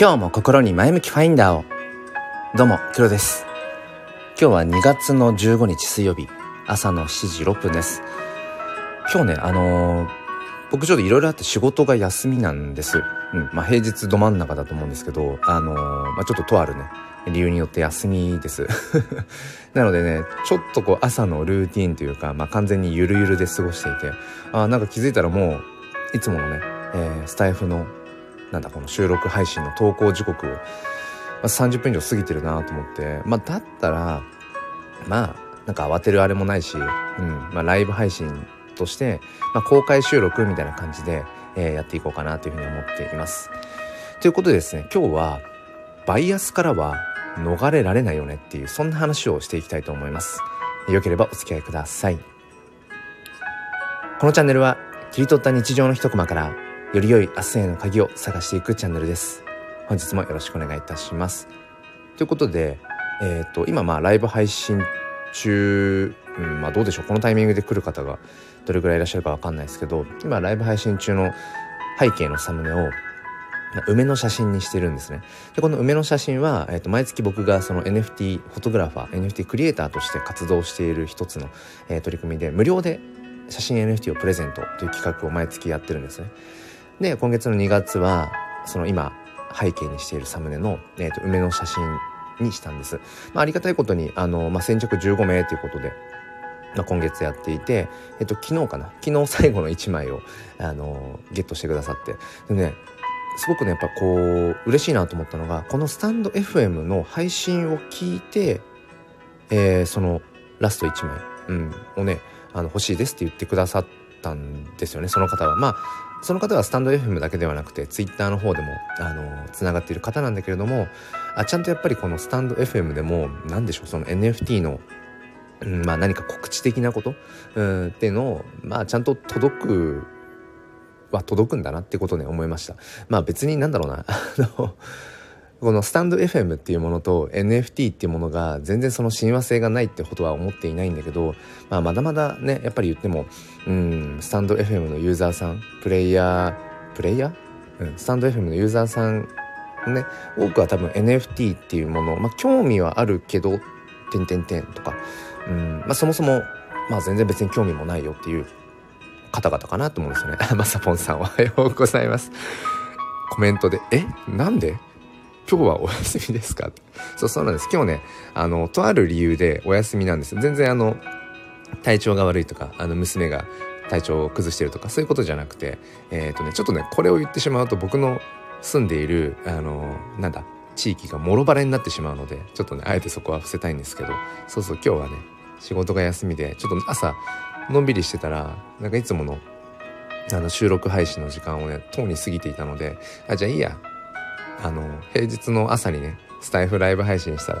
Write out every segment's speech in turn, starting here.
今日も心に前向きファインダーを。どうも黒です。今日は2月の15日水曜日。朝の7時6分です。今日ねあのー、僕ちょっといろいろあって仕事が休みなんです。うんまあ平日ど真ん中だと思うんですけどあのー、まあ、ちょっととあるね理由によって休みです。なのでねちょっとこう朝のルーティンというか、まあ、完全にゆるゆるで過ごしていてあなんか気づいたらもういつものね、えー、スタイフのなんだこの収録配信の投稿時刻を、まあ、30分以上過ぎてるなと思ってまあだったらまあなんか慌てるあれもないし、うんまあ、ライブ配信として、まあ、公開収録みたいな感じで、えー、やっていこうかなというふうに思っています。ということでですね今日はバイアスからは逃れられないよねっていうそんな話をしていきたいと思います。よければお付き合いください。このチャンネルは切り取った日常の一コマからより良い明日への鍵を探していくチャンネルです。本日もよろしくお願いいたします。ということで、えっ、ー、と、今まあライブ配信中、うん、まあどうでしょう、このタイミングで来る方がどれぐらいいらっしゃるかわかんないですけど、今ライブ配信中の背景のサムネを梅の写真にしてるんですね。で、この梅の写真は、えっ、ー、と、毎月僕がその NFT フォトグラファー、NFT クリエイターとして活動している一つの、えー、取り組みで、無料で写真 NFT をプレゼントという企画を毎月やってるんですね。で今月の2月はその今背景にしているサムネの、えーと、梅の写真にしたんです、まあ、ありがたいことにあの、まあ、先着15名ということで、まあ、今月やっていて、えっ、と、昨日かな？昨日最後の1枚をあのゲットしてくださってでねすごくねやっぱこう嬉しいなと思ったのがこのスタンド FM の配信を聞いて、えー、そのラスト1枚、うん、をねあの欲しいですって言ってくださったんですよねその方は。まあその方はスタンド FM だけではなくてツイッターの方でもあのつながっている方なんだけれどもあちゃんとやっぱりこのスタンド FM でも何でしょうその NFT の、うん、まあ何か告知的なこと、うん、っていうのをまあちゃんと届くは届くんだなってことね思いました。まあ別になんだろうな。あのこのスタンド FM っていうものと NFT っていうものが全然その親和性がないってことは思っていないんだけど、まあ、まだまだねやっぱり言っても、うん、スタンド FM のユーザーさんプレイヤープレイヤー、うん、スタンド FM のユーザーさんね多くは多分 NFT っていうもの、まあ、興味はあるけど「てんてんてん」とか、うんまあ、そもそも、まあ、全然別に興味もないよっていう方々かなと思うんですよね。まさぽんさんおは ようございます。コメントで「え？なんで？今日はお休みですか？そう、そうなんです。今日ね、あの、とある理由でお休みなんです。全然あの、体調が悪いとか、あの、娘が体調を崩してるとか、そういうことじゃなくて、えっ、ー、とね、ちょっとね、これを言ってしまうと僕の住んでいる、あの、なんだ、地域がもろバレになってしまうので、ちょっとね、あえてそこは伏せたいんですけど、そうそう、今日はね、仕事が休みで、ちょっと朝、のんびりしてたら、なんかいつもの、あの、収録配信の時間をね、とうに過ぎていたので、あ、じゃあいいや、あの、平日の朝にね、スタイフライブ配信したら、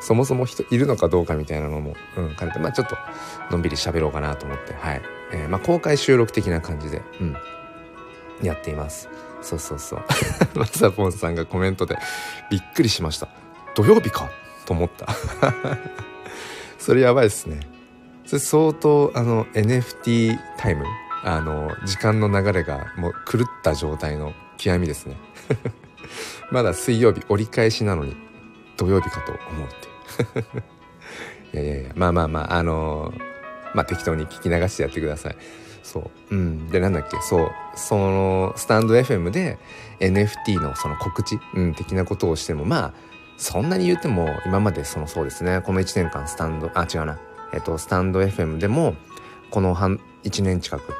そもそも人いるのかどうかみたいなのも、うん、兼ねて、まあちょっと、のんびり喋ろうかなと思って、はい。えー、まあ公開収録的な感じで、うん、やっています。そうそうそう。まさぽんさんがコメントで、びっくりしました。土曜日かと思った。それやばいっすね。それ相当、あの、NFT タイム、あの、時間の流れがもう狂った状態の極みですね。まだ水曜日折り返しなのに土曜日かと思うっていう いやいやいやまあまあまああのー、まあ適当に聞き流してやってくださいそううんでなんだっけそうそのスタンド FM で NFT のその告知、うん、的なことをしてもまあそんなに言っても今までそのそうですねこの1年間スタンドあ違うなえっとスタンド FM でもこの半1年近く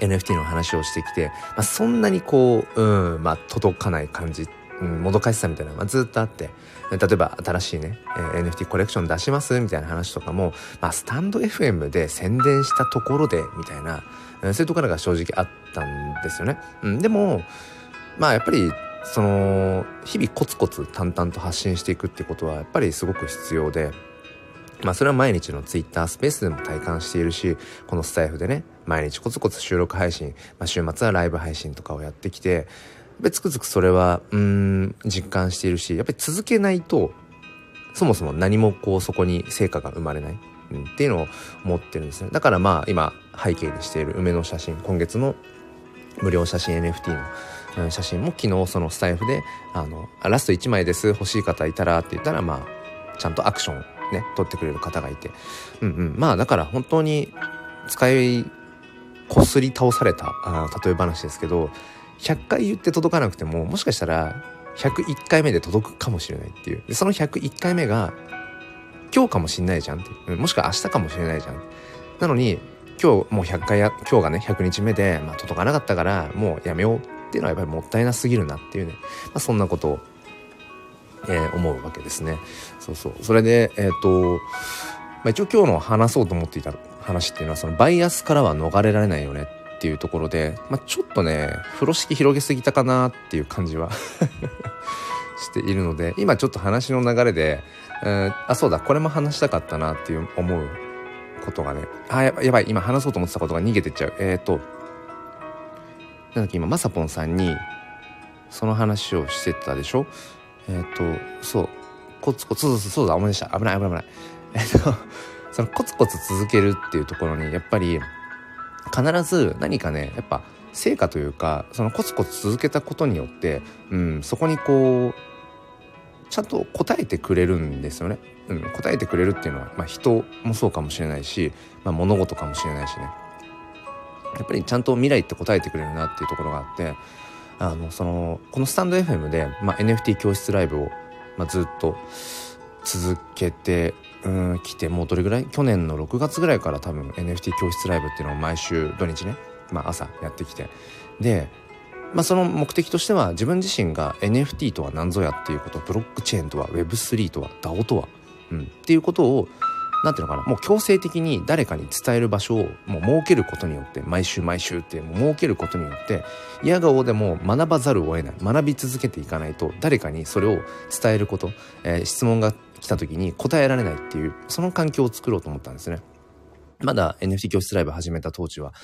NFT の話をしてきて、まあ、そんなにこう、うん、まあ、届かない感じ、うん、もどかしさみたいなのがずっとあって、例えば新しいね、えー、NFT コレクション出しますみたいな話とかも、まあ、スタンド FM で宣伝したところで、みたいな、そういうところが正直あったんですよね。うん、でも、まあ、やっぱり、その、日々コツコツ淡々と発信していくってことは、やっぱりすごく必要で、まあそれは毎日のツイッタースペースでも体感しているし、このスタイフでね、毎日コツコツ収録配信、まあ週末はライブ配信とかをやってきて、つくづくそれは、うん、実感しているし、やっぱり続けないと、そもそも何もこうそこに成果が生まれない、うん、っていうのを思ってるんですね。だからまあ今背景にしている梅の写真今月の無料写真 NFT の写真も昨日そのスタイフであのラスト1枚です欲しい方いたらって言ったらまあちゃんとアクションね取ってくれる方がいて。うんうん。まあだから本当に使いこすり倒されたあ例え話ですけど100回言って届かなくてももしかしたら101回目で届くかもしれないっていう。でその101回目が今日かもしんないじゃんって。もしくは明日かもしれないじゃん。なのに今日もう100回や今日がね100日目で、まあ、届かなかったからもうやめようっていうのはやっぱりもったいなすぎるなっていうね、まあ、そんなことを、えー、思うわけですね。そうそう。それでえっ、ー、と、まあ、一応今日の話そうと思っていた話っていうのはそのバイアスからは逃れられないよねっていうところで、まあ、ちょっとね風呂敷広げすぎたかなっていう感じは しているので今ちょっと話の流れで、えー、あそうだこれも話したかったなっていう思うことがねあややばい今話そうと思ってたことが逃げてっちゃう。えっ、ー、となんだっけ今まさぽんさんにその話をしてたでしょ？えっ、ー、とそうコツコツそうそうそうだ思い出した。危ない危ない危ない。えっ、とそのコツコツ続けるっていうところにやっぱり必ず何かねやっぱ成果というかそのコツコツ続けたことによって、うん、そこにこうちゃんと答えてくれるんですよね。うん、答えてくれるっていうのは、まあ、人もそうかもしれないし、まあ、物事かもしれないしね。やっぱりちゃんと未来って答えてくれるなっていうところがあってあのそのこのスタンド FM で、まあ、NFT 教室ライブを、まあ、ずっと続けてうん来てもうどれぐらい？去年の6月ぐらいから多分 NFT 教室ライブっていうのを毎週土日ね、まあ、朝やってきて。で、まあ、その目的としては自分自身が NFT とは何ぞやっていうことブロックチェーンとは Web3 とは DAO とは、うん、っていうことをなんていうのかな？もう強制的に誰かに伝える場所をもう設けることによって毎週毎週って設けることによって嫌顔でも学ばざるを得ない学び続けていかないと誰かにそれを伝えること、えー、質問が来た時に答えられないっていうその環境を作ろうと思ったんですね。まだ NFT 教室ライブ始めた当時は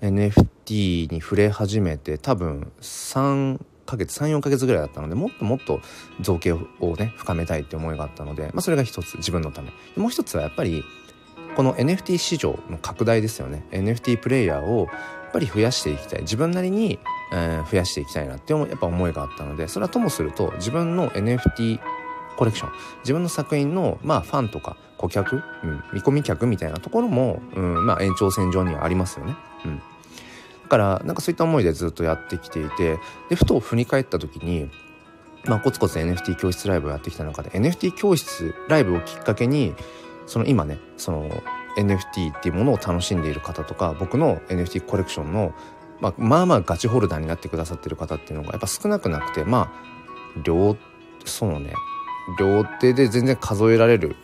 NFT に触れ始めて多分3ヶ月34ヶ月ぐらいだったのでもっともっと造形をね深めたいって思いがあったので、まあ、それが一つ自分のため。もう一つはやっぱりこの NFT 市場の拡大ですよね。NFT プレイヤーをやっぱり増やしていきたい。自分なりに、えー、増やしていきたいなってやっぱ思いがあったのでそれはともすると自分の NFT コレクション自分の作品のまあファンとか顧客、うん、見込み客みたいなところも、うん、まあ延長線上にはありますよね。うん、からなんかそういった思いでずっとやってきていてでふと振り返った時にまあ、コツコツ NFT 教室ライブをやってきた中で NFT 教室ライブをきっかけにその今ねその NFT っていうものを楽しんでいる方とか僕の NFT コレクションの、まあ、まあまあガチホルダーになってくださってる方っていうのがやっぱ少なくなくてまあ両そうね両手で全然数えられる、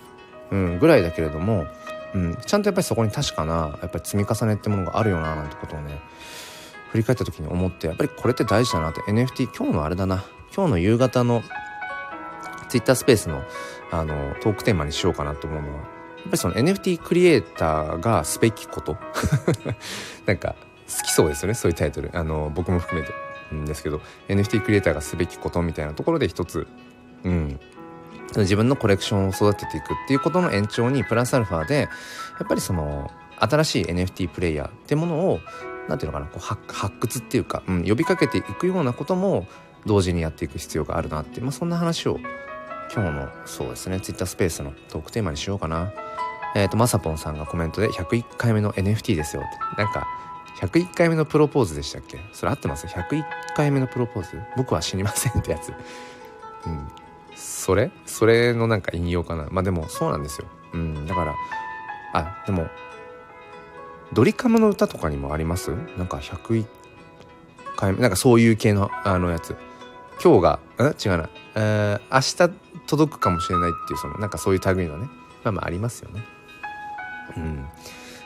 うん、ぐらいだけれども、うん、ちゃんとやっぱりそこに確かなやっぱり積み重ねってものがあるよななんてことをね振り返った時に思ってやっぱりこれって大事だなって。NFT 今日のあれだな。今日の夕方の Twitter スペースのあのトークテーマにしようかなと思うのはやっぱりその NFT クリエイターがすべきこと。なんか好きそうですよねそういうタイトル。あの僕も含めて。んですけど NFT クリエイターがすべきことみたいなところで一つ。うん。自分のコレクションを育てていくっていうことの延長にプラスアルファでやっぱりその新しい NFT プレイヤーってものを何ていうのかなこう発掘っていうか、うん、呼びかけていくようなことも同時にやっていく必要があるなって、まあ、そんな話を今日のそうですね Twitter スペースのトークテーマにしようかな。えっ、ー、とまさぽんさんがコメントで101回目の NFT ですよってなんか101回目のプロポーズでしたっけ？それ合ってます ?101 回目のプロポーズ？僕は死にませんってやつ。うん。それ？それのなんか引用かな？まあでもそうなんですようんだからあでもドリカムの歌とかにもあります？なんか101回目？なんかそういう系のあのやつ。今日がん違うな、えー、明日届くかもしれないっていうそのなんかそういう類のね。まあまあありますよね。うん。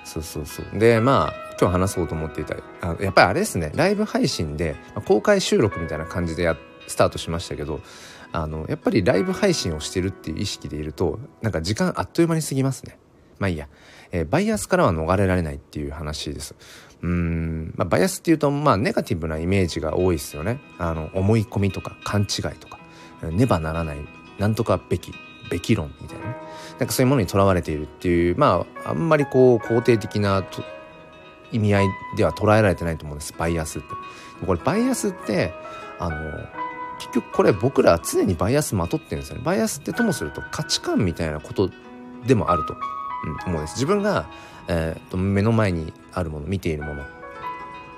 そうそうそう。でまあ今日話そうと思っていたあやっぱりあれですね。ライブ配信で、公開収録みたいな感じでやスタートしましたけどあのやっぱりライブ配信をしてるっていう意識でいるとなんか時間あっという間に過ぎますね。まあいいや、えー、バイアスからは逃れられないっていう話です。うん、まあ、バイアスっていうとまあネガティブなイメージが多いですよね。あの思い込みとか勘違いとか。ねばならないなんとかべきべき論みたいなね。なんかそういうものにとらわれているっていうまああんまりこう肯定的な意味合いでは捉えられてないと思うんです。バイアスって。これバイアスってあの結局これ僕らは常にバイアスまとってるんですよね。バイアスってともすると価値観みたいなことでもあると、思うんです。自分が、えーと、目の前にあるもの見ているもの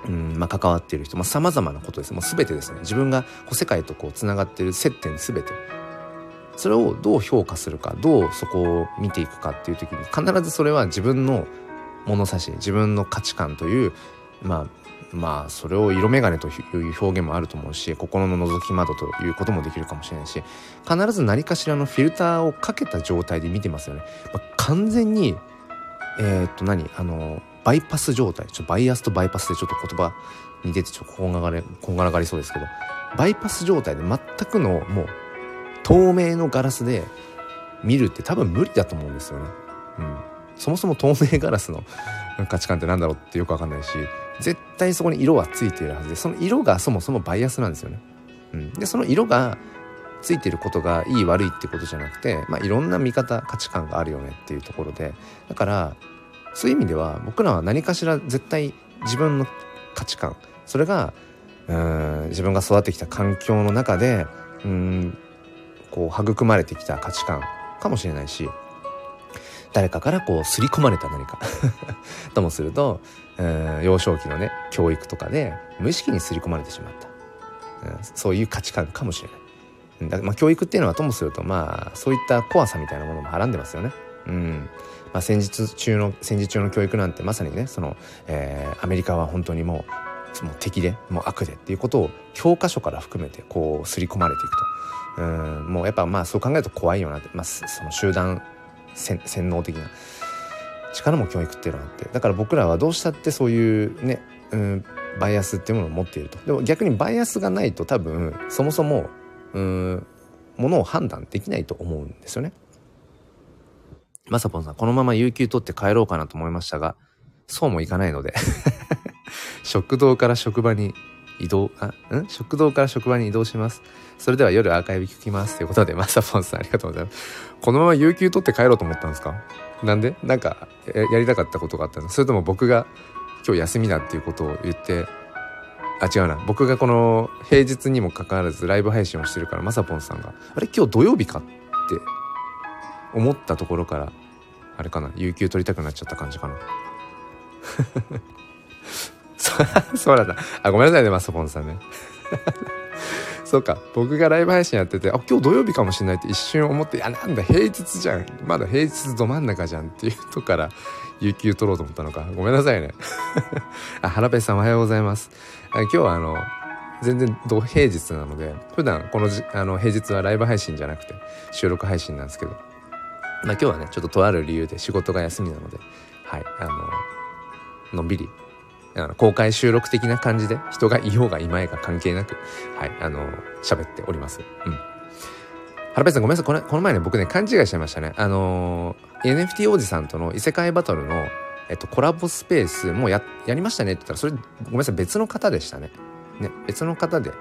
うんまあ、関わっている人さまざ、まなことです。もう全てですね。自分がこう世界とこうつながっている接点全て。それをどう評価するかどうそこを見ていくかっていう時に必ずそれは自分の物差し自分の価値観というまあまあそれを色眼鏡という表現もあると思うし心の覗き窓ということもできるかもしれないし必ず何かしらのフィルターをかけた状態で見てますよね。まあ、完全にえー、っと何？あのバイパス状態ちょバイアスとバイパスでちょっと言葉に出てちょっとこんがらこんがらがりそうですけどバイパス状態で全くのもう透明のガラスで見るって多分無理だと思うんですよね。うん、そもそも透明ガラスの価値観って何だろうってよくわかんないし絶対そこに色はついているはずでその色がそもそもバイアスなんですよね。うん、でその色がついてることがいい悪いってことじゃなくて、まあ、いろんな見方価値観があるよねっていうところでだからそういう意味では僕らは何かしら絶対自分の価値観それがうん自分が育ってきた環境の中でうんこう育まれてきた価値観かもしれないし誰かからこう刷り込まれた何か ともすると幼少期のね教育とかで無意識に刷り込まれてしまった、うん、そういう価値観かもしれない。だまあ、教育っていうのはともするとまあそういった怖さみたいなものもはらんでますよね。うん。まあ、戦時中の戦時中の教育なんてまさにねその、えー、アメリカは本当にもうもう敵でもう悪でっていうことを教科書から含めてこう刷り込まれていくと。うんもうやっぱまあそう考えると怖いよなって、まあ、その集団洗脳的な。力も教育っていうのがあってだから僕らはどうしたってそういうね、うん、バイアスっていうものを持っているとでも逆にバイアスがないと多分そもそもうんものを判断できないと思うんですよね。まさぽんさん、このまま有給取って帰ろうかなと思いましたが、そうもいかないので 食堂から職場に移動、あ、ん？食堂から職場に移動します。それでは夜アーカイブ聞きます。ということで、まさぽんさんありがとうございます。このまま有給取って帰ろうと思ったんですか？なんで？なんかやりたかったことがあったの？それとも僕が今日休みだっていうことを言って、あ、違うな。僕がこの平日にもかかわらずライブ配信をしてるから、まさぽんさんが、あれ？今日土曜日かって思ったところから、あれかな、有給取りたくなっちゃった感じかな？そそうなんだ。あ、ごめんなさいね、マサポンさんね。そうか、僕がライブ配信やってて、あ、今日土曜日かもしれないって一瞬思って、あ、なんだ、平日じゃん。まだ平日ど真ん中じゃんっていうとこから、有給取ろうと思ったのか。ごめんなさいね。あ、原ペさんおはようございます。あ今日はあの、全然土平日なので、普段このじあの平日はライブ配信じゃなくて収録配信なんですけど、まあ今日はね、ちょっととある理由で仕事が休みなので、はい、あの、のんびりあの公開収録的な感じで人がいようがいまいが関係なく、はい、あの、喋っております。うん。原部さんごめんなさい。このこの前ね、僕ね、勘違いしちゃいましたね。あのー、NFT おじさんとの異世界バトルの、えっと、コラボスペースもや、やりましたねって言ったら、それ、ごめんなさい、別の方でしたね。ね、別の方で、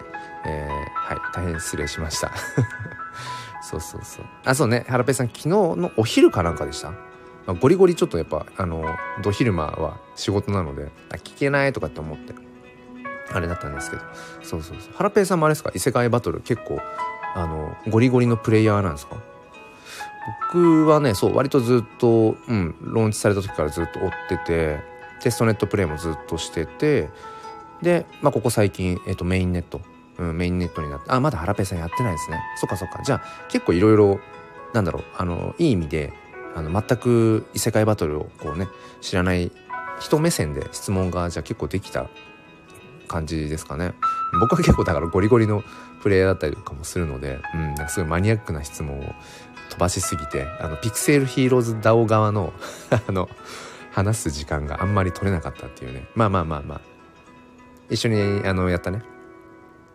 えー、はい、大変失礼しました。そうそうそう。あ、そうね、原部さん、昨日のお昼かなんかでした？まあ、ゴリゴリちょっとやっぱあのど昼間は仕事なので聞けないとかって思ってあれだったんですけどそうそうそう。ハラペイさんもあれですか？異世界バトル結構あのゴリゴリのプレイヤーなんですか？僕はねそう割とずっとうんローンチされた時からずっと追っててテストネットプレイもずっとしててで、まあ、ここ最近、えっと、メインネット、うん、メインネットになってあまだハラペイさんやってないですね。そっかそっか。じゃあ結構いろいろなんだろうあのいい意味であの全く異世界バトルをこうね知らない人目線で質問がじゃあ結構できた感じですかね。僕は結構だからゴリゴリのプレイヤーだったりとかもするので、うん、なんかすごいマニアックな質問を飛ばしすぎてあのピクセルヒーローズ DAO 側の あの話す時間があんまり取れなかったっていうね。まあまあまあまあ。一緒にあのやったね。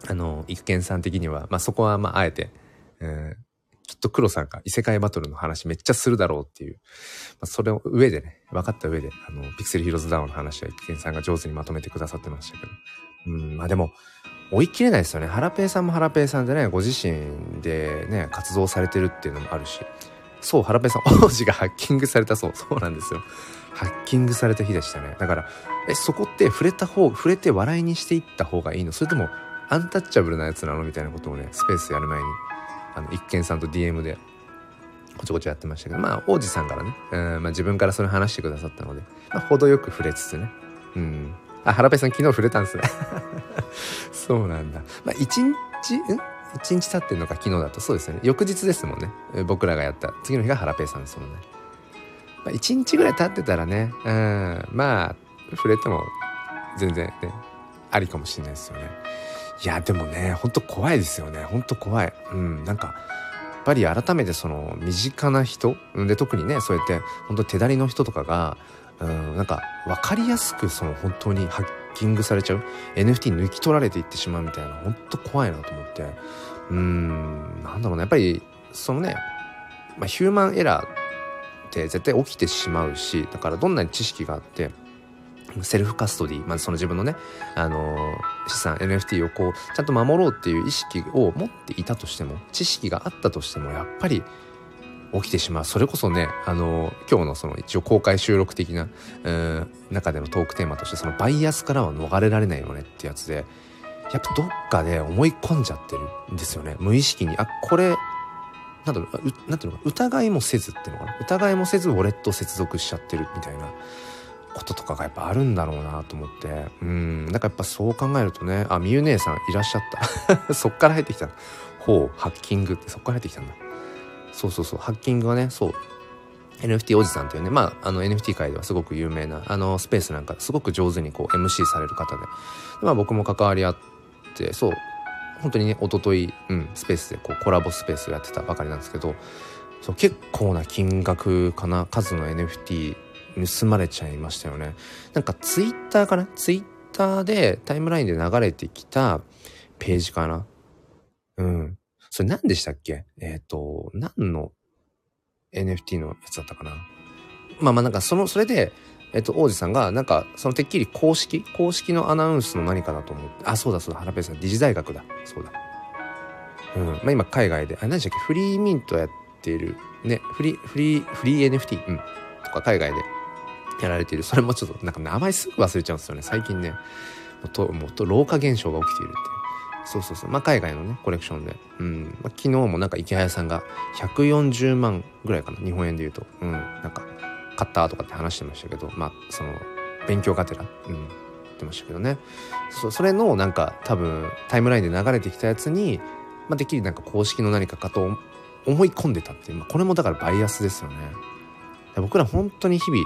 あの育賢さん的には、まあ、そこはまああえて、うんきっと黒さんが異世界バトルの話めっちゃするだろうっていう、まあ、それを上でね、分かった上で、あの、ピクセルヒローズダウンの話は一見さんが上手にまとめてくださってましたけど。うん、まあでも、追い切れないですよね。ハラペーさんもハラペーさんでね、ご自身でね、活動されてるっていうのもあるし。そう、ハラペーさん、王子がハッキングされたそう。そうなんですよ。ハッキングされた日でしたね。だから、え、そこって触れた方、触れて笑いにしていった方がいいの？それとも、アンタッチャブルなやつなの？みたいなことをね、スペースやる前に、あの、一見さんと DM で、こちょこちょやってましたけど、まあ、王子さんからね、うん、まあ自分からそれ話してくださったので、まあ、程よく触れつつね、うん。あ、原部さん昨日触れたんすね。そうなんだ。まあ、一日、ん？一日経ってんのか昨日だとそうですよね。翌日ですもんね。僕らがやった次の日がハラペイさんですもんね。まあ、1日ぐらい経ってたらね、うん、まあ、触れても全然ね、ありかもしれないですよね。いや、でもね、ほんと怖いですよね。ほんと怖い。うん、なんか、やっぱり改めてその身近な人で特にねそうやって本当手だりの人とかがうんなんか分かりやすくその本当にハッキングされちゃう。NFT 抜き取られていってしまうみたいな本当怖いなと思って。うん。なんだろうなやっぱりそのね、まあ、ヒューマンエラーって絶対起きてしまうしだからどんなに知識があってセルフカストディまずその自分のね、あのー、資産 NFT をこうちゃんと守ろうっていう意識を持っていたとしても知識があったとしてもやっぱり起きてしまう。それこそねあのー、今日のその一応公開収録的な、うん、中でのトークテーマとしてそのバイアスからは逃れられないよねってやつでやっぱどっかで思い込んじゃってるんですよね。無意識にあこれなんだろう、なんていうのか疑いもせずっていうのかな。疑いもせずウォレット接続しちゃってるみたいな。こととかがやっぱあるんだろうなと思って。うん。なんかやっぱそう考えるとね、あ、みゆ姉さんいらっしゃった。そっから入ってきたの。ほう、ハッキングってそっから入ってきたんだ。そうそうそう、ハッキングはね、そう。NFT おじさんというね、まあ、あの NFT 界ではすごく有名な、あのスペースなんかすごく上手にこう MC される方で、まあ僕も関わりあって、そう、本当にね、おととい、うん、スペースでこうコラボスペースをやってたばかりなんですけど、そう結構な金額かな、数の NFT 盗まれちゃいましたよね。なんかツイッターかな？ツイッターでタイムラインで流れてきたページかな？うん。それ何でしたっけ？えっ、ー、と、何の NFT のやつだったかな？まあまあなんかその、それで、えっと、王子さんが、なんか、そのてっきり公式？公式のアナウンスの何かだと思って、あ、そうだそうだ、原ペさん、理事大学だ。そうだ。うん。まあ今、海外で、あ、何でしたっけ、フリーミントやってる、ね、フリー、フリー、フリー NFT、うん。とか、海外でやられている。それもちょっと、なんか名前すぐ忘れちゃうんですよね。最近ね。もっと、もっと老化現象が起きているっていう。そうそうそう。まあ、海外のね、コレクションで。うん。まあ、昨日もなんか池早さんが140万ぐらいかな。日本円で言うと。うん。なんか、買ったとかって話してましたけどまあその勉強がてらうん言ってましたけどねそうそれのなんか多分タイムラインで流れてきたやつに、まあ、できるなんか公式の何かかと思い込んでたっていう、まあ、これもだからバイアスですよね僕ら本当に日々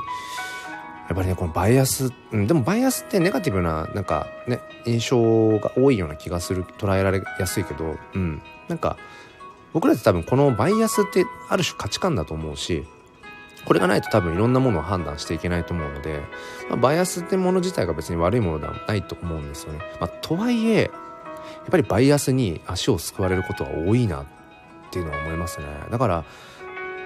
やっぱりねこのバイアス、うん、でもバイアスってネガティブななんかね印象が多いような気がする捉えられやすいけどうんなんか僕らって多分このバイアスってある種価値観だと思うしこれがないと多分いろんなものを判断していけないと思うので、まあ、バイアスってもの自体が別に悪いものではないと思うんですよね。まあ、とはいえ、やっぱりバイアスに足をすくわれることは多いなっていうのは思いますね。だから、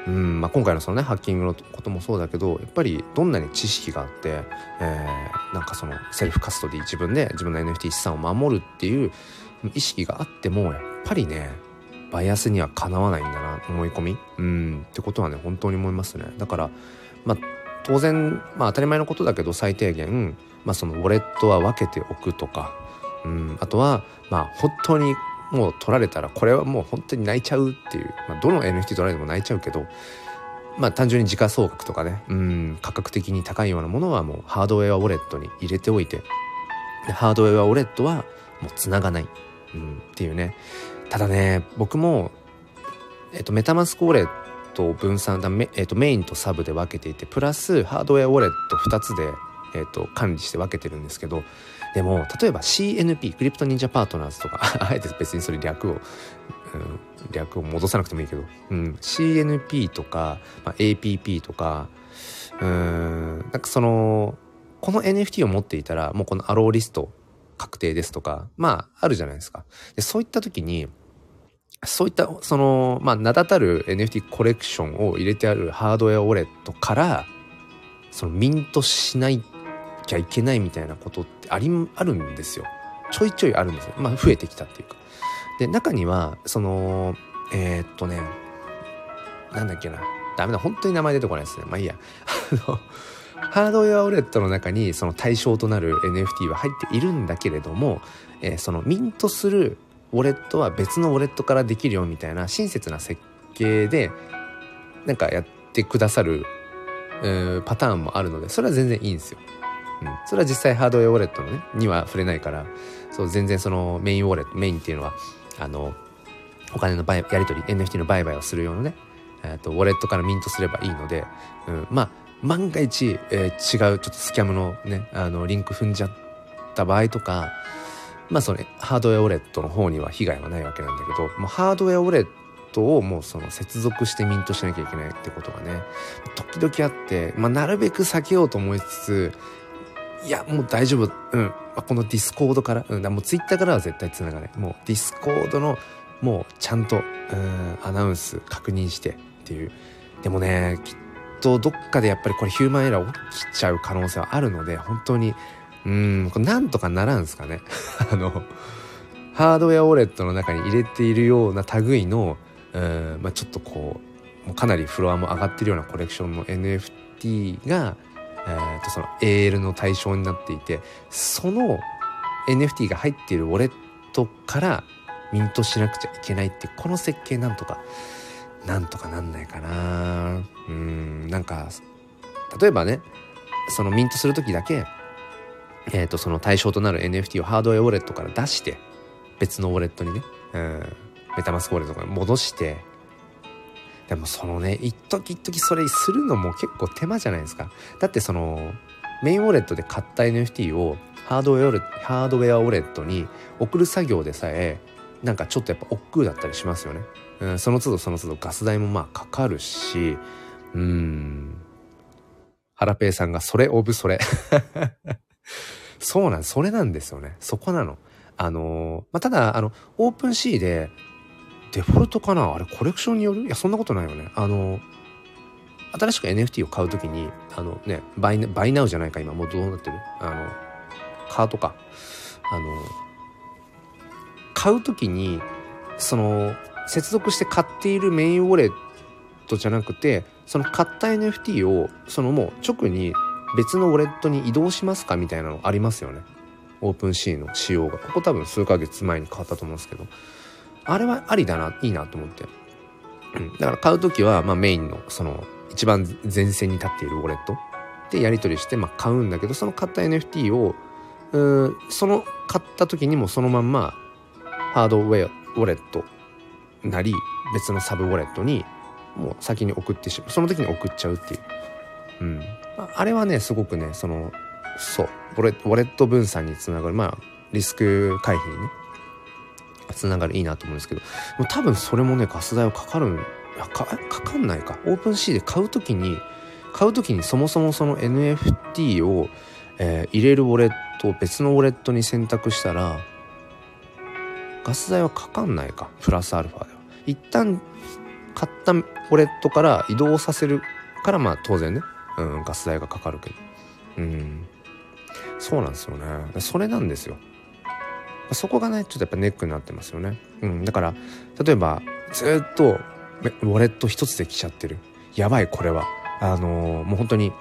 うんまあ、今回のそのねハッキングのこともそうだけどやっぱりどんなに知識があって、えー、なんかそのセルフカストディ自分で自分の NFT 資産を守るっていう意識があってもやっぱりねバイアスにはかなわないんだな思い込み。うんってことはね本当に思いますね。だからまあ当然まあ当たり前のことだけど最低限まあそのウォレットは分けておくとかうんあとはまあ本当にもう取られたらこれはもう本当に泣いちゃうっていう、まあ、どの NFT 取られても泣いちゃうけどまあ単純に時価総額とかね。うん価格的に高いようなものはもうハードウェアウォレットに入れておいて。でハードウェアウォレットはもう繋がない、うん、っていうね。ただね、僕も、えっと、メタマスクウォレットを分散だメ,、えっと、メインとサブで分けていて、プラスハードウェアウォレット2つで、えっと、管理して分けてるんですけど、でも、例えば CNP、クリプト忍者パートナーズとか、あえて別にそれ略を、うん、略を戻さなくてもいいけど、うん、CNP とか、まあ、APP とか、うん、なんかその、この NFT を持っていたら、もうこのアローリスト確定ですとか、まあ、あるじゃないですか。でそういった時に、そういった、その、まあ、名だたる NFT コレクションを入れてあるハードウェアウォレットから、そのミントしないきゃいけないみたいなことってあり、あるんですよ。ちょいちょいあるんですよ。まあ増えてきたっていうか。で、中には、その、えー、っとね、なんだっけな。ダメだ、本当に名前出てこないですね。まあいいや。あの、ハードウェアウォレットの中にその対象となる NFT は入っているんだけれども、えー、そのミントするウォレットは別のウォレットからできるよみたいな親切な設計でなんかやってくださる、えー、パターンもあるのでそれは全然いいんですよ。うん、それは実際ハードウェアウォレットのねには触れないからそう全然そのメインウォレットメインっていうのはあのお金のやり取り NFT の売買をするようなね、えーと、ウォレットからミントすればいいので、うん、まあ万が一、えー、違うちょっとスキャムのねあのリンク踏んじゃった場合とかまあそのハードウェアウォレットの方には被害はないわけなんだけどもうハードウェアウォレットをもうその接続してミントしなきゃいけないってことがね時々あって、まあ、なるべく避けようと思いつついやもう大丈夫。うん。このディスコードから、うん、もうツイッターからは絶対つながない。もうディスコードのもうちゃんとうんアナウンス確認してっていう。でもねきっとどっかでやっぱりこれヒューマンエラー起きちゃう可能性はあるので本当にうんこれなんとかならんすかね。あのハードウェアウォレットの中に入れているような類のうん、まあ、ちょっとこうもうかなりフロアも上がってるようなコレクションの NFT が、えー、とその AL の対象になっていてその NFT が入っているウォレットからミントしなくちゃいけないってこの設計なんとかなんとかなんないかな。うんなんか例えばねそのミントする時だけえっ、ー、とその対象となる NFT をハードウェアウォレットから出して別のウォレットにね、うん、メタマスクウォレットとかに戻してでもそのね一時一時それするのも結構手間じゃないですか。だってそのメインウォレットで買った NFT をハードウェアハードウェアウォレットに送る作業でさえなんかちょっとやっぱ億劫だったりしますよね、うん、その都度その都度ガス代もまあかかるしうん。ハラペイさんがそれオブそれ。そうなんそれなんですよね。そこなの。あのまあ、ただあのオープンシーでデフォルトかな？あれコレクションによる？いやそんなことないよね。あの新しく NFT を買うときにあのねバイバイナウじゃないか今もうどうなってる？あのカートか。あの買うときにその接続して買っているメインウォレットじゃなくてその買った NFT をそのもう直に別のウォレットに移動しますか？みたいなのありますよね。オープンシーンの仕様が。ここ多分数ヶ月前に変わったと思うんですけど。あれはありだないいなと思って、うん、だから買う時は、まあ、メインのその一番前線に立っているウォレットでやり取りして、まあ、買うんだけどその買った NFT をうんその買った時にもそのまんまハードウェアウォレットなり別のサブウォレットにもう先に送ってしまう。その時に送っちゃうっていう、うん、あれはねすごくねそのそう。ウォレット分散につながるまあリスク回避にね。つながるいいなと思うんですけど。多分それもねガス代はかかるんかかかんないか。オープンシーで買う時に買う時にそもそもその NFT を、えー、入れるウォレットを別のウォレットに選択したらガス代はかかんないか。プラスアルファでは。一旦買ったウォレットから移動させるからまあ当然ね、うん、ガス代がかかるけど。うん。そうなんですよね。それなんですよ。そこがねちょっとやっぱネックになってますよね。うん。だから例えばずっとウォレット一つで来ちゃってる。やばいこれは。あのー、もう本当に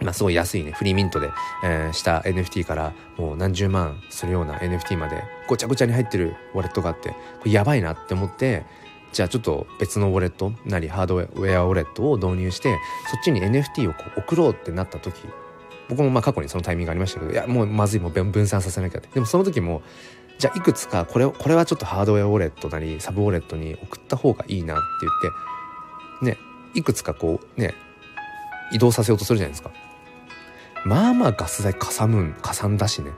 まあすごい安いね、フリーミントで、えー、した NFT からもう何十万するような NFT までごちゃごちゃに入ってるウォレットがあって、これやばいなって思って、じゃあちょっと別のウォレットなりハードウェアウォレットを導入してそっちに NFT をこう送ろうってなった時僕もまあ過去にそのタイミングありましたけどいやもうまずいもう分散させなきゃって。でもその時もじゃあいくつかこれこれはちょっとハードウェアウォレットなりサブウォレットに送った方がいいなって言ってねいくつかこうね移動させようとするじゃないですか。まあまあガス代かさむんかさんだしね。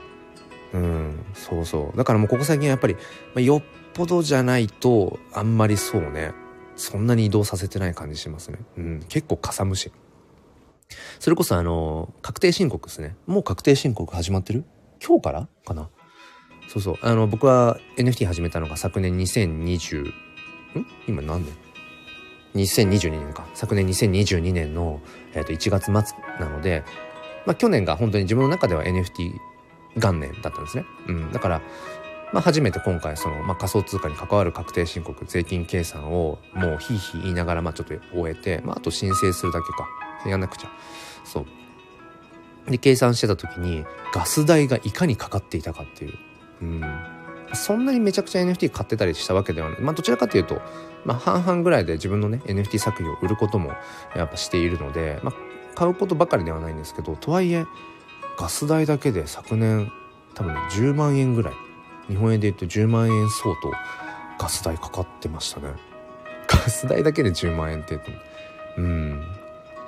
うんそうそう。だからもうここ最近やっぱり、ま、よっぽどじゃないとあんまりそうねそんなに移動させてない感じしますね。うん結構かさむし。それこそあの確定申告ですね。もう確定申告始まってる？今日から？かな？そうそう。あの僕は NFT 始めたのが昨年2020ん？今何年？2022年か。昨年2022年の、えー、と1月末なので、まあ、去年が本当に自分の中では NFT 元年だったんですね。うん。だから、まあ、初めて今回その、まあ、仮想通貨に関わる確定申告税金計算をもうひいひい言いながらまあちょっと終えて、まあ、あと申請するだけか。やんなくちゃ。そう。で計算してた時にガス代がいかにかかっていたかっていう。うん。そんなにめちゃくちゃ NFT 買ってたりしたわけではない。まあどちらかというと、まあ、半々ぐらいで自分のね NFT 作品を売ることもやっぱしているので、まあ、買うことばかりではないんですけどとはいえガス代だけで昨年多分ね10万円ぐらい。日本円で言うと10万円相当ガス代かかってましたね。ガス代だけで10万円ってうん。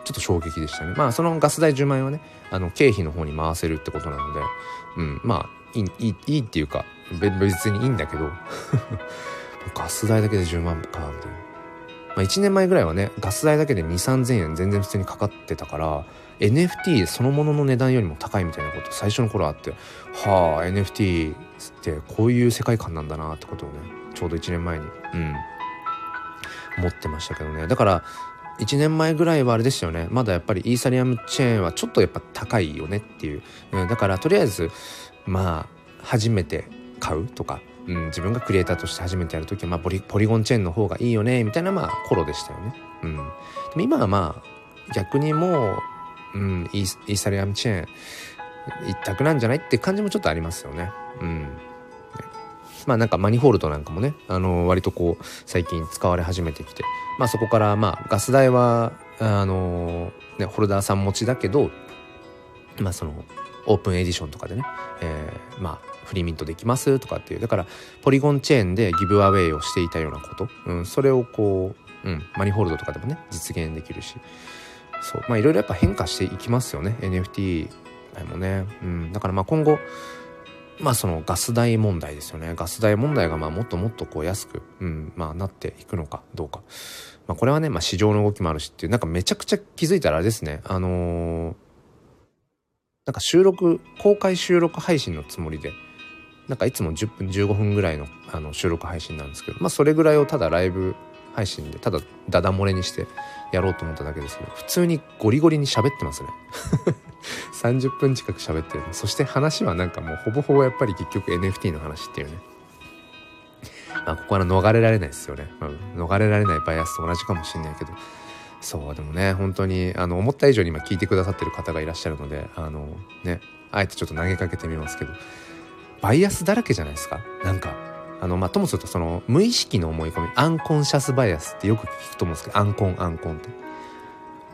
ちょっと衝撃でしたね。まあそのガス代10万円はねあの経費の方に回せるってことなのでうんまあいいいいっていうか別にいいんだけど ガス代だけで10万かみたいな。まあ、1年前ぐらいはねガス代だけで2 3 0 0 0円全然普通にかかってたから NFT そのものの値段よりも高いみたいなこと最初の頃あってはあ NFT ってこういう世界観なんだなってことをねちょうど1年前にうん思ってましたけどね。だから1年前ぐらいはあれでしたよね。まだやっぱりイーサリアムチェーンはちょっとやっぱ高いよねっていう、うん、だからとりあえずまあ初めて買うとか。うん、自分がクリエイターとして初めてやる時は、まあ、ポリポリゴンチェーンの方がいいよねみたいなまあ頃でしたよね。うん、で今はまあ逆にもう、うん、イーサリアムチェーン一択なんじゃないって感じもちょっとありますよね。うん。まあなんかマニホールドなんかもね、あの割とこう最近使われ始めてきて、まあそこからまあガス代は、あのね、ホルダーさん持ちだけど、まあそのオープンエディションとかでね、えー、まあフリーミントできますとかっていうだからポリゴンチェーンでギブアウェイをしていたようなこと、うん、それをこう、うん、マニホールドとかでもね実現できるしそうまあいろいろやっぱ変化していきますよね NFT もね、うん、だからまあ今後まあそのガス代問題ですよね。ガス代問題がまあもっともっとこう安く、うんまあ、なっていくのかどうか、まあ、これはね、まあ、市場の動きもあるしっていうなんかめちゃくちゃ気づいたらあれですね。あのー、なんか収録公開収録配信のつもりでなんかいつも10分15分ぐらいのあの収録配信なんですけど、まあそれぐらいをただライブ配信で、ただダダ漏れにしてやろうと思っただけですけど、普通にゴリゴリに喋ってますね。30分近く喋ってる。そして話はなんかもうほぼほぼやっぱり結局 NFT の話っていうね。まあここは逃れられないですよね。まあ、逃れられないバイアスと同じかもしんないけど。そう、でもね、本当に、あの、思った以上に今聞いてくださってる方がいらっしゃるので、あの、ね、あえてちょっと投げかけてみますけど、バイアスだらけじゃないですか？なんかあのまあともするとその無意識の思い込みアンコンシャスバイアスってよく聞くと思うんですけどアンコンアンコンって。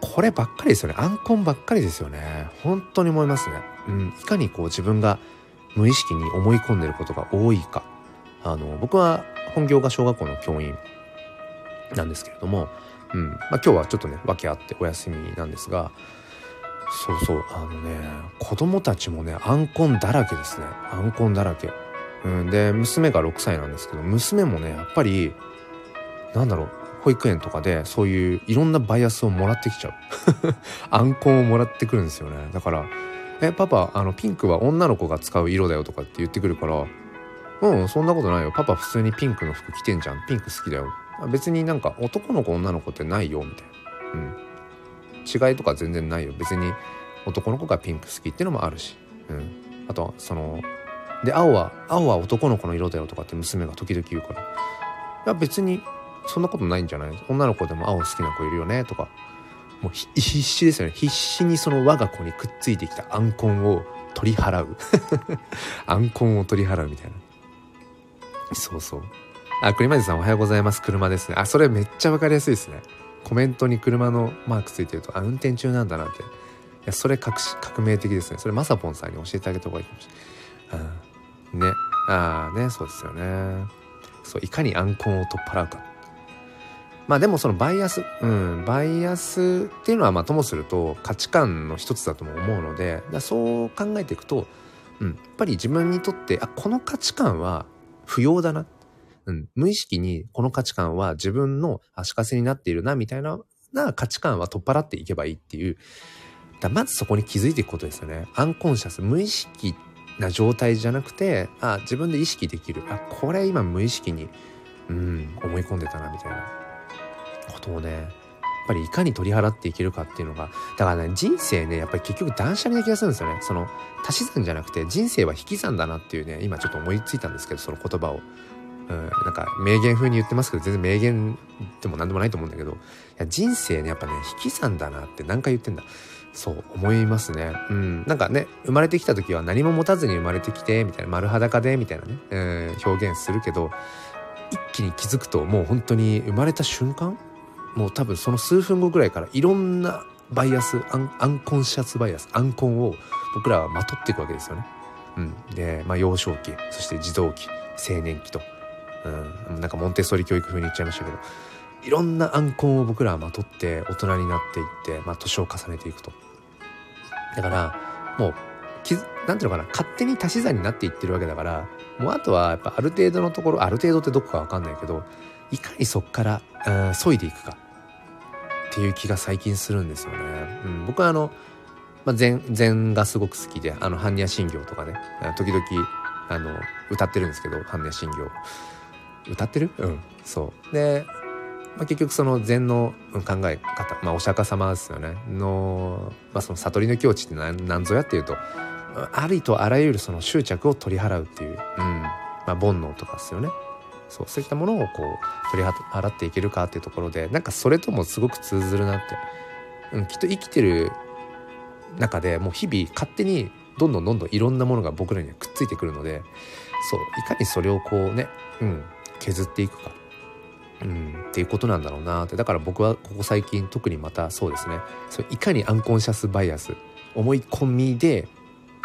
こればっかりですよね。アンコンばっかりですよね。本当に思いますね。うん。いかにこう自分が無意識に思い込んでることが多いか。あの僕は本業が小学校の教員なんですけれども、うん。まあ、今日はちょっとね訳あってお休みなんですがそうそう。あのね子供たちもねアンコンだらけですね。アンコンだらけ、うん、で娘が6歳なんですけど娘もねやっぱりなんだろう保育園とかでそういういろんなバイアスをもらってきちゃう。アンコンをもらってくるんですよね。だから「えパパあのピンクは女の子が使う色だよ」とかって言ってくるから「うんそんなことないよ。パパ普通にピンクの服着てんじゃん。ピンク好きだよ」別になんか男の子女の子ってないよみたいな。うん。違いとか全然ないよ。別に男の子がピンク好きっていうのもあるし、うん、あとはそので青は青は男の子の色だよとかって娘が時々言うから。いや別にそんなことないんじゃない？女の子でも青好きな子いるよね？とか。もう必死ですよね。必死にその我が子にくっついてきたアンコンを取り払う。アンコンを取り払うみたいな。そうそう。あ栗林さんおはようございます。車ですね。あそれめっちゃわかりやすいですね。コメントに車のマークついてるとあ運転中なんだなって。いやそれ革革命的ですね。それまさぽんさんに教えてあげた方がいいかもしれない、うん、ねああねそうですよねそういかにアンコンを取っ払うかまあでもそのバイアスうんバイアスっていうのはまあともすると価値観の一つだとも思うのでそう考えていくと、うん、やっぱり自分にとってあこの価値観は不要だなうん、無意識にこの価値観は自分の足かせになっているな、みたいなな価値観は取っ払っていけばいいっていう。だまずそこに気づいていくことですよね。アンコンシャス、無意識ってな状態じゃなくて、あ、自分で意識できる。あ、これ今無意識に、うん、思い込んでたな、みたいなことをねやっ、ぱりいかに取り払っていけるかっていうのがだからね人生ねやっぱり結局断捨離な気がするんですよねその足し算じゃなくて人生は引き算だなっていうね今ちょっと思いついたんですけどその言葉を。うん、なんか名言風に言ってますけど全然名言でも何でもないと思うんだけどいや人生ねやっぱね引き算だなって何回言ってんだそう思いますね。うん。なんかね生まれてきた時は何も持たずに生まれてきてみたいな丸裸でみたいなね、うん、表現するけど一気に気づくともう本当に生まれた瞬間もう多分その数分後ぐらいからいろんなバイアスアンアンコンシャスバイアスアンコンを僕らはまとっていくわけですよね。うん、で、まあ、幼少期そして児童期青年期と、うん、なんかモンテッソーリ教育風に言っちゃいましたけどいろんなアンコンを僕らはまとって大人になっていって、まあ、年を重ねていくと。だからもうきなんていうのかな勝手に足し算になっていってるわけだからもうあとはやっぱある程度のところある程度ってどこかわかんないけどいかにそこから、うん、削いでいくかっていう気が最近するんですよね。うん、僕はあの、まあ、禅がすごく好きであの般若心経とかね時々あの歌ってるんですけど般若心経。歌ってる？うんそう。で、まあ、結局その禅の考え方、まあ、お釈迦様ですよね。の,、まあその悟りの境地って何何ぞやっていうとありとあらゆるその執着を取り払うっていう、うんまあ、煩悩とかですよね。そうそういったものをこう取り払っていけるかっていうところでなんかそれともすごく通ずるなって、うん、きっと生きてる中でもう日々勝手にどんどんどんどんいろんなものが僕らにはくっついてくるのでそういかにそれをこうね、うん、削っていくか、うん、っていうことなんだろうなって。だから僕はここ最近特にまたそうですね。そいかにアンコンシャスバイアス思い込みで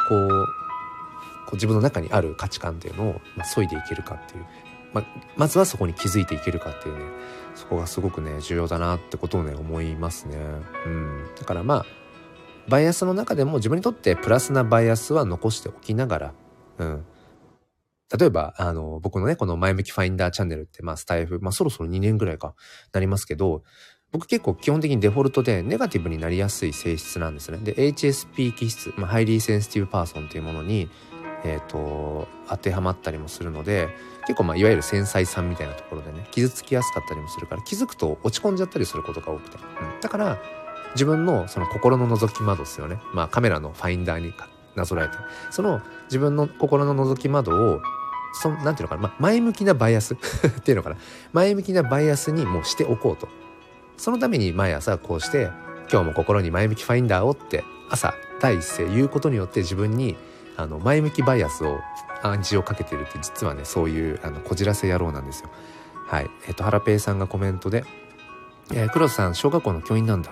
こうこう自分の中にある価値観っていうのを、まあ、削いでいけるかっていう。ままずはそこに気づいていけるかっていうね。そこがすごくね重要だなってことをね思いますね。うん、だからまあバイアスの中でも自分にとってプラスなバイアスは残しておきながら、うん、例えば、あの、僕のね、この前向きファインダーチャンネルって、まあ、スタイフ、まあ、そろそろ2年ぐらいかなりますけど、僕結構基本的にデフォルトでネガティブになりやすい性質なんですね。で、HSP 気質、まあ、 Highly Sensitive Person というものに、えっ、ー、と、当てはまったりもするので、結構まあいわゆる繊細さんみたいなところでね傷つきやすかったりもするから気づくと落ち込んじゃったりすることが多くて、うん、だから自分のその心の覗き窓ですよね。まあカメラのファインダーになぞらえて。その自分の心の覗き窓をそなんていうのかな、ま、前向きなバイアス っていうのかな前向きなバイアスにもうしておこうとそのために毎朝こうして今日も心に前向きファインダーをって朝第一声言うことによって自分にあの前向きバイアスを暗示をかけてるって実はねそういうあのこじらせ野郎なんですよ。はい。えっ、と、ハラペイさんがコメントで、えー、黒田さん、小学校の教員なんだ。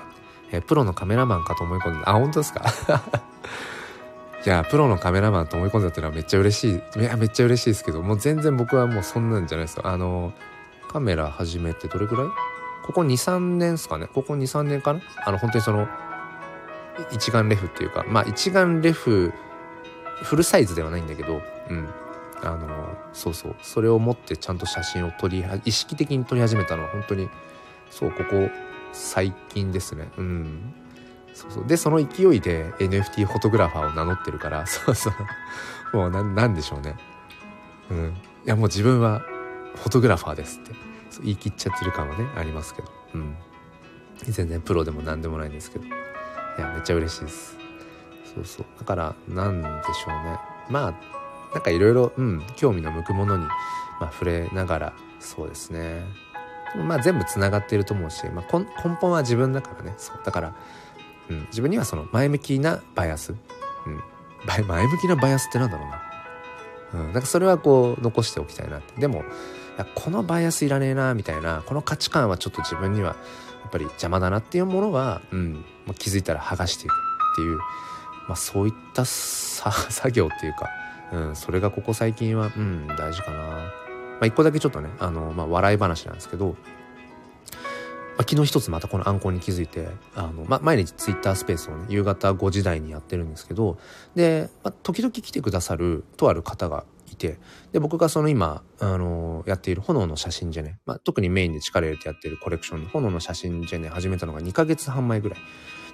えー、プロのカメラマンかと思い込んで、あ、本当ですか？いや、プロのカメラマンと思い込んだっていうのはめっちゃ嬉しい。いや、めっちゃ嬉しいですけど、もう全然僕はもうそんなんじゃないですよ。あの、カメラ始めてどれぐらい？ここ2、3年ですかね？ここ2、3年かな？あの、本当にその、一眼レフっていうか、まあ一眼レフフルサイズではないんだけど、うん。あの、そうそう。それを持ってちゃんと写真を撮り、意識的に撮り始めたのは本当に、そう、ここ最近ですね。うん。そうそう。で、その勢いで NFT フォトグラファーを名乗ってるから、そうそう。もうな、なんでしょうね。うん。いや、もう自分はフォトグラファーですって言い切っちゃってる感はね、ありますけど。うん。全然プロでも何でもないんですけど。いや、めっちゃ嬉しいです。そうそうだからなんでしょうねまあなんかいろいろうん興味の向くものに、まあ、触れながらそうですねまあ全部つながってると思うし、まあ、根本は自分だからねそうだから、うん、自分にはその前向きなバイアス、うん、前向きなバイアスってなんだろうな。うん、なんかそれはこう残しておきたいなって。でもこのバイアスいらねえなみたいなこの価値観はちょっと自分にはやっぱり邪魔だなっていうものは、うん、気づいたら剥がしていくっていうまあ、そういった 作業っていうか、うん、それがここ最近は、うん、大事かな。まあ、一個だけちょっとね、あの、まあ、笑い話なんですけど、まあ、昨日一つまたこの暗号に気づいて、あの、ま、毎日ツイッタースペースをね、夕方5時台にやってるんですけど、で、まあ、時々来てくださるとある方がいて、で、僕がその今、あの、やっている炎の写真じゃね、まあ、特にメインで力入れてやっているコレクションで、炎の写真じゃね、始めたのが2ヶ月半前ぐらい。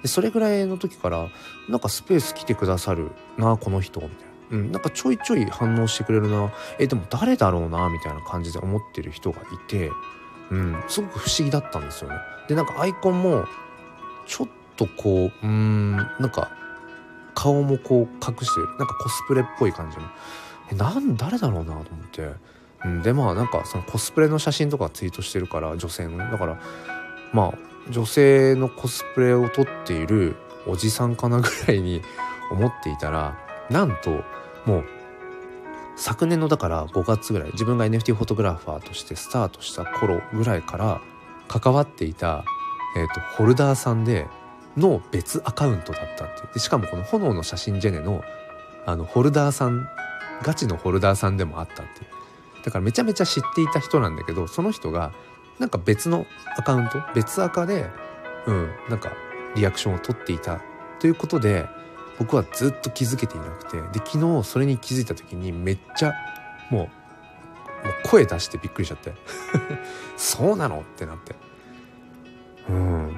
でそれぐらいの時からなんかスペース来てくださるなこの人みたいな。うん、なんかちょいちょい反応してくれるなえでも誰だろうなみたいな感じで思ってる人がいてうん。すごく不思議だったんですよね。でなんかアイコンもちょっとこううんなんか顔もこう隠してる。なんかコスプレっぽい感じの。えなん誰だろうなと思って。うん、でまあなんかそのコスプレの写真とかツイートしてるから女性の。だからまあ女性のコスプレを撮っているおじさんかなぐらいに思っていたらなんともう昨年のだから5月ぐらい自分が NFT フォトグラファーとしてスタートした頃ぐらいから関わっていた、えーと、ホルダーさんでの別アカウントだったっていう。でしかもこの炎の写真ジェネのあのホルダーさんガチのホルダーさんでもあったっていう。だからめちゃめちゃ知っていた人なんだけどその人がなんか別のアカウント別アカでうんなんかリアクションを取っていたということで僕はずっと気づけていなくてで昨日それに気づいた時にめっちゃもうもう声出してびっくりしちゃって。そうなの？ってなって。うん。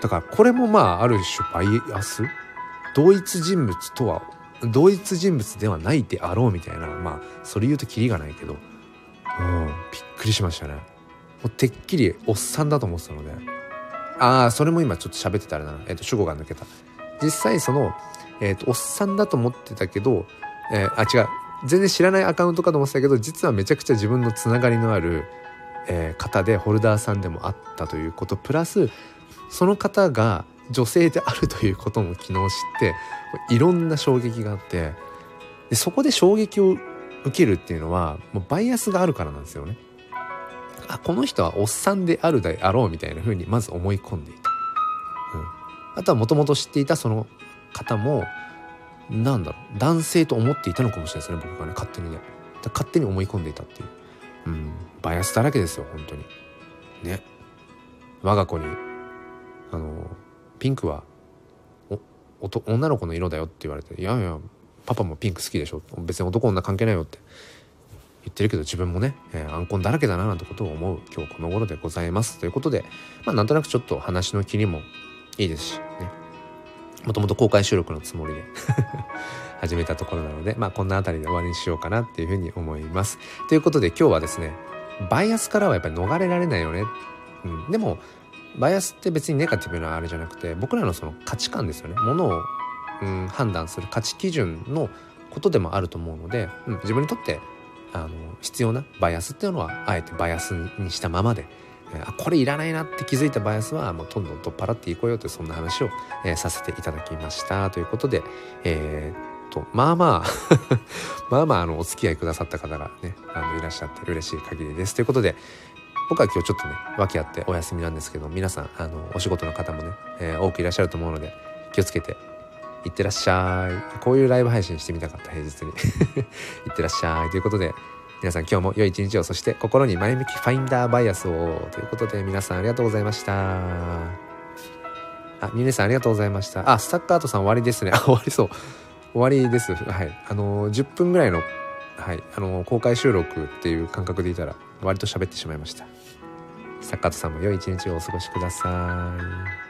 だからこれもまあある種バイアス？同一人物とは同一人物ではないであろうみたいなまあそれ言うとキリがないけど。うん。びっくりしましたね。もうてっきりおっさんだと思ってたので。ああそれも今ちょっと喋ってたらな、えっ、ー、と主語が抜けた。実際その、えっ、ー、とおっさんだと思ってたけど、えー、あ違う全然知らないアカウントかと思ってたけど実はめちゃくちゃ自分のつながりのある、えー、方でホルダーさんでもあったということプラスその方が女性であるということも昨日知っていろんな衝撃があってでそこで衝撃を受けるっていうのはもうバイアスがあるからなんですよね。あこの人はおっさんであるであろうみたいな風にまず思い込んでいた。うん、あとはもともと知っていたその方もなんだろう男性と思っていたのかもしれないですね僕がね勝手にね。勝手に思い込んでいたっていう、うん、バイアスだらけですよ本当に。ね。我が子に。あのピンクはお女の子の色だよって言われて「いやいやパパもピンク好きでしょ。別に男女関係ないよって。言ってるけど自分もね、えー、アンコンだらけだななんてことを思う今日この頃でございます。ということでまあなんとなくちょっと話の切りもいいですしね。もともと公開収録のつもりで 始めたところなのでまあこんな辺りで終わりにしようかなっていうふうに思います。ということで今日はですねバイアスからはやっぱり逃れられないよね、うん、でもバイアスって別にネガティブなあれじゃなくて僕らのその価値観ですよね。ものをうん、判断する価値基準のことでもあると思うので、うん、自分にとってあの必要なバイアスっていうのはあえてバイアスにしたままで、あこれいらないなって気づいたバイアスはもうどんどん取っ払っていこうよというそんな話を、え、させていただきましたということでえー、っとまあまあ まあまああのお付き合いくださった方がねあのいらっしゃって嬉しい限りですということで僕は今日ちょっとね訳あってお休みなんですけど皆さんあのお仕事の方もね、えー、多くいらっしゃると思うので気をつけていってらっしゃい。こういうライブ配信してみたかった、平日に。いってらっしゃい。ということで、皆さん今日も良い一日を、そして心に前向きファインダーバイアスを。ということで、皆さんありがとうございました。あ、ミネさんありがとうございました。あ、スタッカートさん終わりですね。あ、終わりそう。終わりです。はい。あの、10分ぐらいの、はい、あの、公開収録っていう感覚でいたら、割と喋ってしまいました。スタッカートさんも良い一日をお過ごしください。